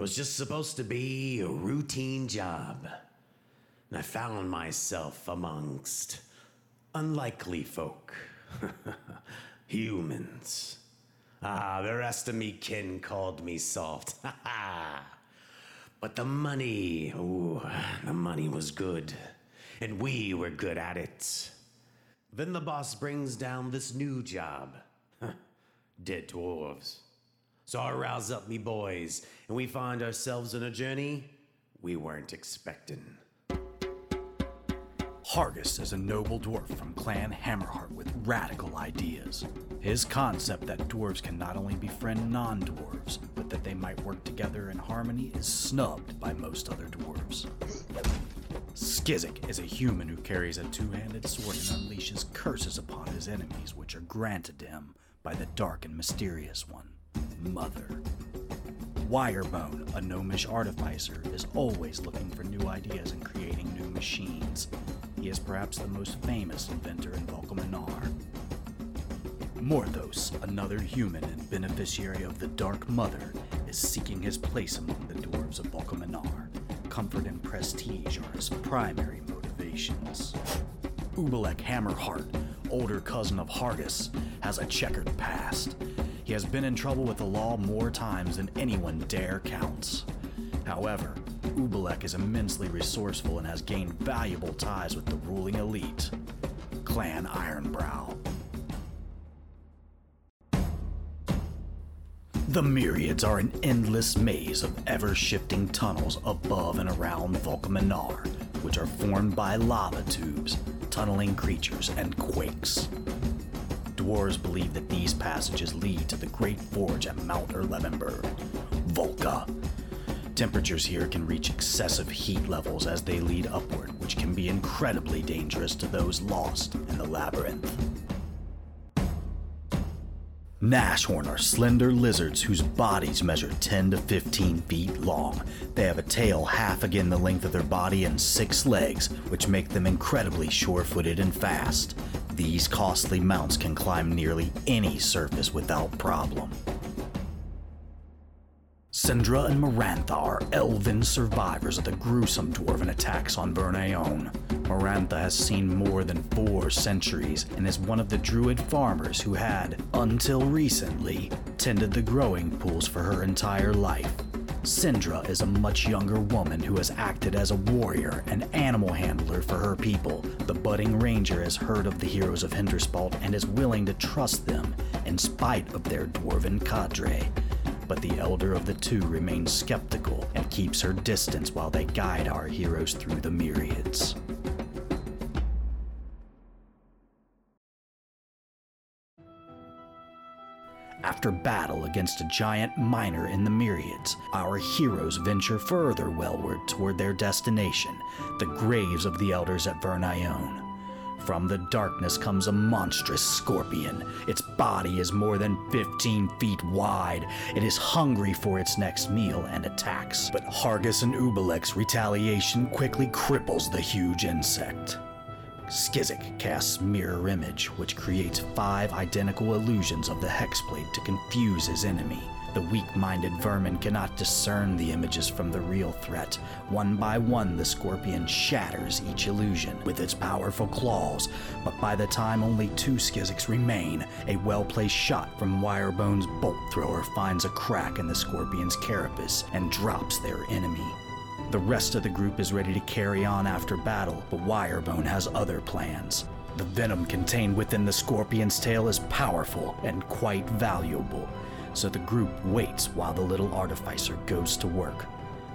It was just supposed to be a routine job. And I found myself amongst unlikely folk. Humans. Ah, the rest of me kin called me soft. but the money, ooh, the money was good. And we were good at it. Then the boss brings down this new job. Dead dwarves. So I rouse up me boys, and we find ourselves on a journey we weren't expecting. Hargus is a noble dwarf from Clan Hammerheart with radical ideas. His concept that dwarves can not only befriend non dwarves, but that they might work together in harmony is snubbed by most other dwarves. Skizik is a human who carries a two handed sword and unleashes curses upon his enemies, which are granted to him by the dark and mysterious one, Mother. Wirebone, a gnomish artificer, is always looking for new ideas and creating new machines. He is perhaps the most famous inventor in Volcaminar. Morthos, another human and beneficiary of the Dark Mother, is seeking his place among the dwarves of Volcaminar. Comfort and prestige are his primary motivations. Ubelek Hammerheart, older cousin of Hargus, has a checkered past. He has been in trouble with the law more times than anyone dare counts. However, Ubelek is immensely resourceful and has gained valuable ties with the ruling elite, Clan Ironbrow. The Myriads are an endless maze of ever shifting tunnels above and around Volcaminar, which are formed by lava tubes, tunneling creatures, and quakes. Dwarves believe that these passages lead to the Great Forge at Mount Erlevenberg, Volca. Temperatures here can reach excessive heat levels as they lead upward, which can be incredibly dangerous to those lost in the labyrinth. Nashorn are slender lizards whose bodies measure 10 to 15 feet long. They have a tail half again the length of their body and six legs, which make them incredibly sure footed and fast. These costly mounts can climb nearly any surface without problem. Sindra and Marantha are elven survivors of the gruesome dwarven attacks on Vernayon. Marantha has seen more than four centuries and is one of the druid farmers who had, until recently, tended the growing pools for her entire life. Sindra is a much younger woman who has acted as a warrior and animal handler for her people. The budding ranger has heard of the heroes of Hinterspalt and is willing to trust them in spite of their dwarven cadre but the elder of the two remains skeptical and keeps her distance while they guide our heroes through the myriads. After battle against a giant miner in the myriads, our heroes venture further wellward toward their destination, the graves of the elders at Vernayon. From the darkness comes a monstrous scorpion. Its body is more than 15 feet wide. It is hungry for its next meal and attacks. But Hargus and Ubelek's retaliation quickly cripples the huge insect. Skizik casts Mirror Image, which creates five identical illusions of the hexblade to confuse his enemy. The weak minded vermin cannot discern the images from the real threat. One by one, the scorpion shatters each illusion with its powerful claws, but by the time only two Skiziks remain, a well placed shot from Wirebone's bolt thrower finds a crack in the scorpion's carapace and drops their enemy. The rest of the group is ready to carry on after battle, but Wirebone has other plans. The venom contained within the scorpion's tail is powerful and quite valuable so the group waits while the little artificer goes to work.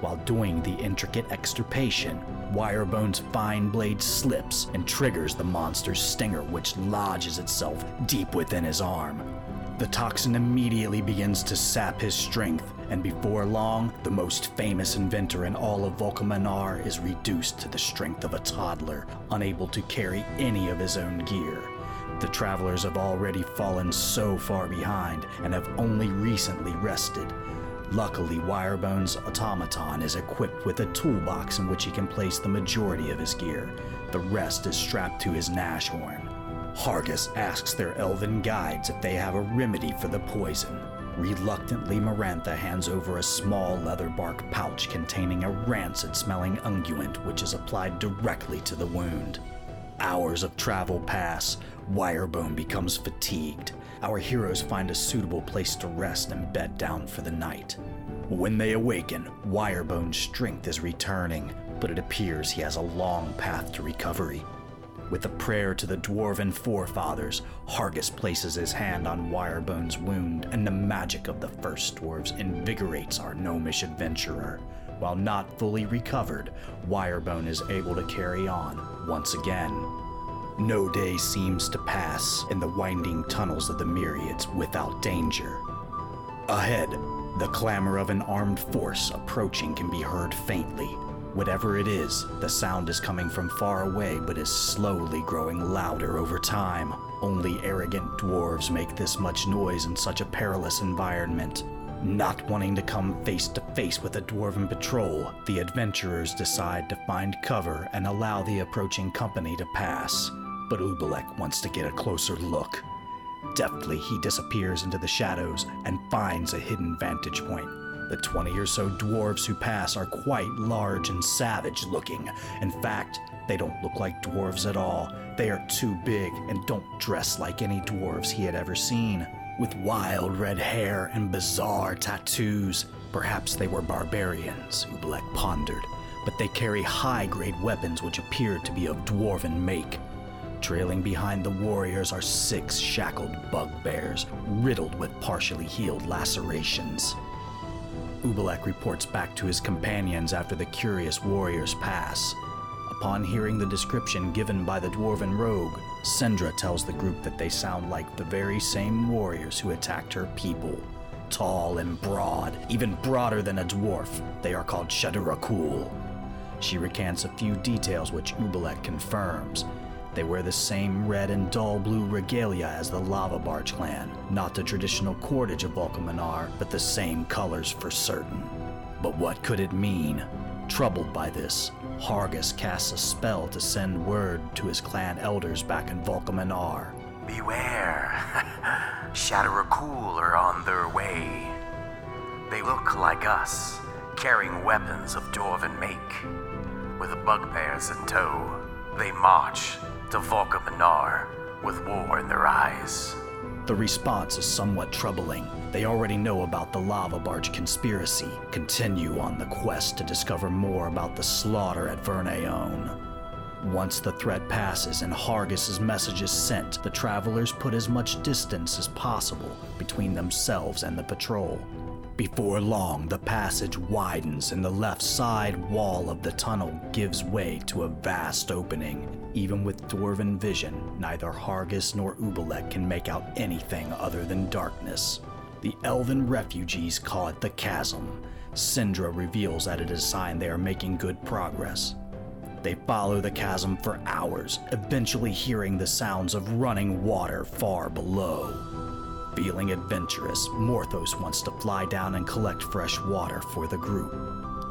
While doing the intricate extirpation, Wirebone's fine blade slips and triggers the monster's stinger, which lodges itself deep within his arm. The toxin immediately begins to sap his strength, and before long, the most famous inventor in all of Volcaminar is reduced to the strength of a toddler, unable to carry any of his own gear. The travelers have already fallen so far behind and have only recently rested. Luckily, Wirebone's automaton is equipped with a toolbox in which he can place the majority of his gear. The rest is strapped to his Nashorn. Hargus asks their elven guides if they have a remedy for the poison. Reluctantly, Marantha hands over a small leather bark pouch containing a rancid smelling unguent which is applied directly to the wound. Hours of travel pass. Wirebone becomes fatigued. Our heroes find a suitable place to rest and bed down for the night. When they awaken, Wirebone's strength is returning, but it appears he has a long path to recovery. With a prayer to the dwarven forefathers, Hargus places his hand on Wirebone's wound, and the magic of the first dwarves invigorates our gnomish adventurer. While not fully recovered, Wirebone is able to carry on once again. No day seems to pass in the winding tunnels of the myriads without danger. Ahead, the clamor of an armed force approaching can be heard faintly, Whatever it is, the sound is coming from far away but is slowly growing louder over time. Only arrogant dwarves make this much noise in such a perilous environment. Not wanting to come face to face with a dwarven patrol, the adventurers decide to find cover and allow the approaching company to pass. But Ubelek wants to get a closer look. Deftly, he disappears into the shadows and finds a hidden vantage point. The 20 or so dwarves who pass are quite large and savage looking. In fact, they don't look like dwarves at all. They are too big and don't dress like any dwarves he had ever seen. With wild red hair and bizarre tattoos. Perhaps they were barbarians, Ubelek pondered, but they carry high grade weapons which appear to be of dwarven make. Trailing behind the warriors are six shackled bugbears, riddled with partially healed lacerations. Ubelek reports back to his companions after the curious warriors pass. Upon hearing the description given by the dwarven rogue, Sindra tells the group that they sound like the very same warriors who attacked her people. Tall and broad, even broader than a dwarf, they are called Shadurakhul. She recants a few details which Ubelek confirms, they wear the same red and dull blue regalia as the Lava Barge clan, not the traditional cordage of Volcaminar, but the same colors for certain. But what could it mean? Troubled by this, Hargus casts a spell to send word to his clan elders back in Volcaminar. Beware! Shadurakhul are on their way. They look like us, carrying weapons of dwarven make. With bugbears in tow, they march to Volcaminar with war in their eyes. The response is somewhat troubling. They already know about the lava barge conspiracy, continue on the quest to discover more about the slaughter at Vernayon. Once the threat passes and Hargus's message is sent, the travelers put as much distance as possible between themselves and the patrol. Before long, the passage widens and the left side wall of the tunnel gives way to a vast opening. Even with dwarven vision, neither Hargus nor Ubelek can make out anything other than darkness. The elven refugees call it the chasm. Sindra reveals that it is a sign they are making good progress. They follow the chasm for hours, eventually hearing the sounds of running water far below. Feeling adventurous, Morthos wants to fly down and collect fresh water for the group.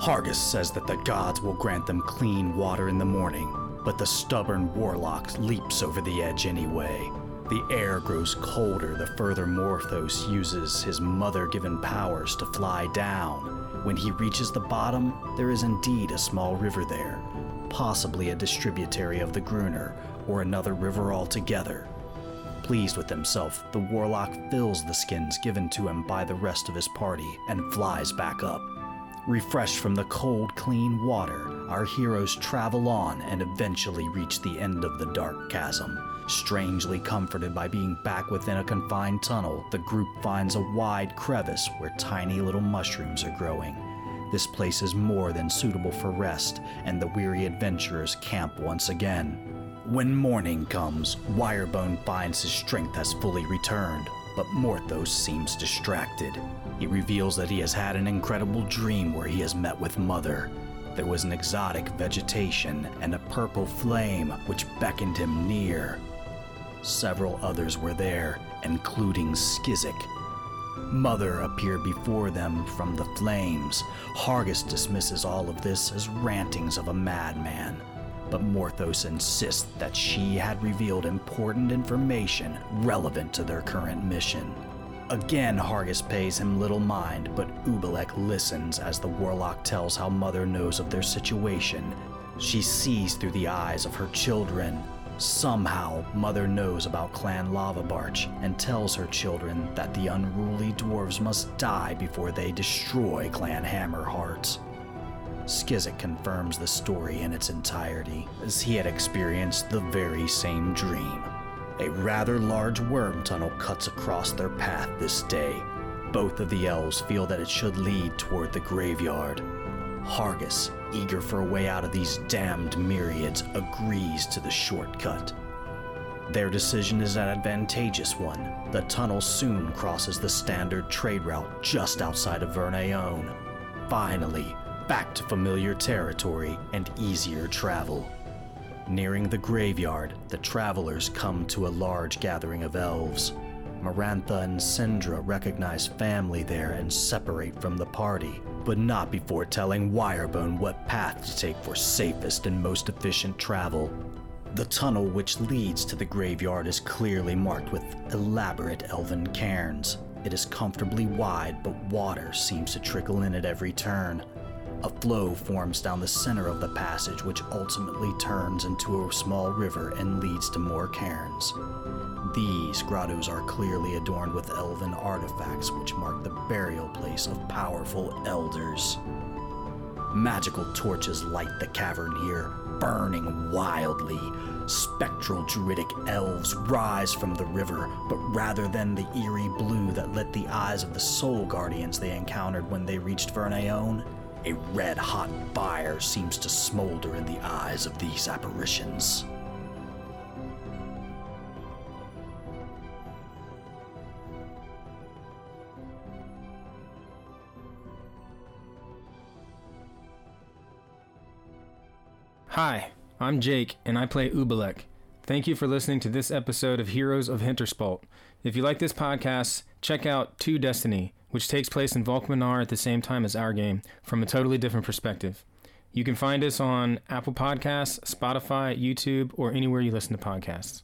Hargus says that the gods will grant them clean water in the morning, but the stubborn warlock leaps over the edge anyway. The air grows colder the further Morthos uses his mother given powers to fly down. When he reaches the bottom, there is indeed a small river there, possibly a distributary of the Gruner, or another river altogether. Pleased with himself, the warlock fills the skins given to him by the rest of his party and flies back up. Refreshed from the cold, clean water, our heroes travel on and eventually reach the end of the dark chasm. Strangely comforted by being back within a confined tunnel, the group finds a wide crevice where tiny little mushrooms are growing. This place is more than suitable for rest, and the weary adventurers camp once again. When morning comes, Wirebone finds his strength has fully returned, but Morthos seems distracted. He reveals that he has had an incredible dream where he has met with Mother. There was an exotic vegetation and a purple flame which beckoned him near. Several others were there, including Skizik. Mother appeared before them from the flames. Hargus dismisses all of this as rantings of a madman but Morthos insists that she had revealed important information relevant to their current mission. Again, Hargus pays him little mind, but Ubelek listens as the warlock tells how Mother knows of their situation. She sees through the eyes of her children. Somehow, Mother knows about Clan Lava Barge and tells her children that the unruly dwarves must die before they destroy Clan Hammerheart. Skizik confirms the story in its entirety, as he had experienced the very same dream. A rather large worm tunnel cuts across their path this day. Both of the elves feel that it should lead toward the graveyard. Hargus, eager for a way out of these damned myriads, agrees to the shortcut. Their decision is an advantageous one. The tunnel soon crosses the standard trade route just outside of Vernayon. Finally, back to familiar territory and easier travel. Nearing the graveyard, the travelers come to a large gathering of elves. Marantha and Sindra recognize family there and separate from the party, but not before telling Wirebone what path to take for safest and most efficient travel. The tunnel which leads to the graveyard is clearly marked with elaborate elven cairns. It is comfortably wide, but water seems to trickle in at every turn. A flow forms down the center of the passage, which ultimately turns into a small river and leads to more cairns. These grottos are clearly adorned with elven artifacts, which mark the burial place of powerful elders. Magical torches light the cavern here, burning wildly. Spectral druidic elves rise from the river, but rather than the eerie blue that lit the eyes of the soul guardians they encountered when they reached Vernayon, a red hot fire seems to smolder in the eyes of these apparitions. Hi, I'm Jake, and I play Ubelek. Thank you for listening to this episode of Heroes of Hinterspalt. If you like this podcast, check out To Destiny, which takes place in Volcaminar at the same time as our game, from a totally different perspective. You can find us on Apple Podcasts, Spotify, YouTube, or anywhere you listen to podcasts.